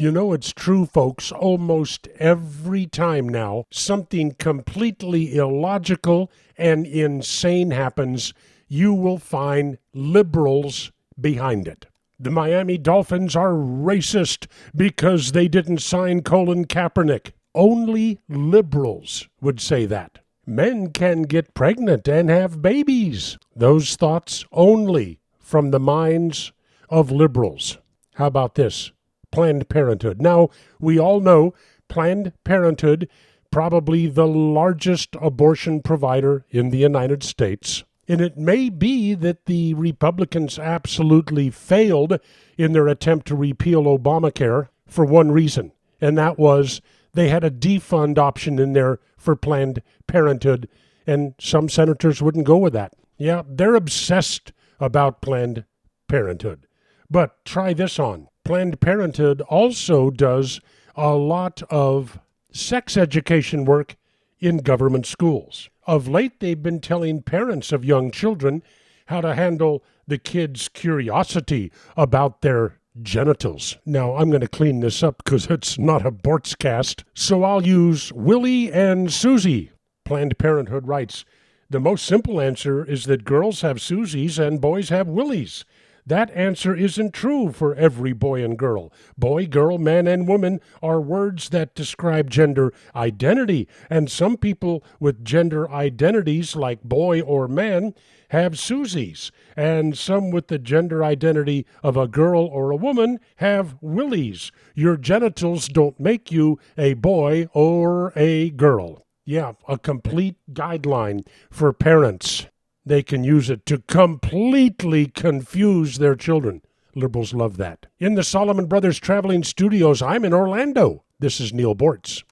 You know, it's true, folks. Almost every time now, something completely illogical and insane happens, you will find liberals behind it. The Miami Dolphins are racist because they didn't sign Colin Kaepernick. Only liberals would say that. Men can get pregnant and have babies. Those thoughts only from the minds of liberals. How about this? Planned Parenthood. Now, we all know Planned Parenthood, probably the largest abortion provider in the United States. And it may be that the Republicans absolutely failed in their attempt to repeal Obamacare for one reason, and that was they had a defund option in there for Planned Parenthood, and some senators wouldn't go with that. Yeah, they're obsessed about Planned Parenthood. But try this on Planned Parenthood also does a lot of sex education work in government schools. Of late, they've been telling parents of young children how to handle the kids' curiosity about their genitals. Now, I'm going to clean this up because it's not a Bortscast, so I'll use Willie and Susie. Planned Parenthood writes The most simple answer is that girls have Susies and boys have Willies. That answer isn't true for every boy and girl. Boy, girl, man, and woman are words that describe gender identity, and some people with gender identities like boy or man have Susies, and some with the gender identity of a girl or a woman have Willies. Your genitals don't make you a boy or a girl. Yeah, a complete guideline for parents. They can use it to completely confuse their children. Liberals love that. In the Solomon Brothers Traveling Studios, I'm in Orlando. This is Neal Boortz.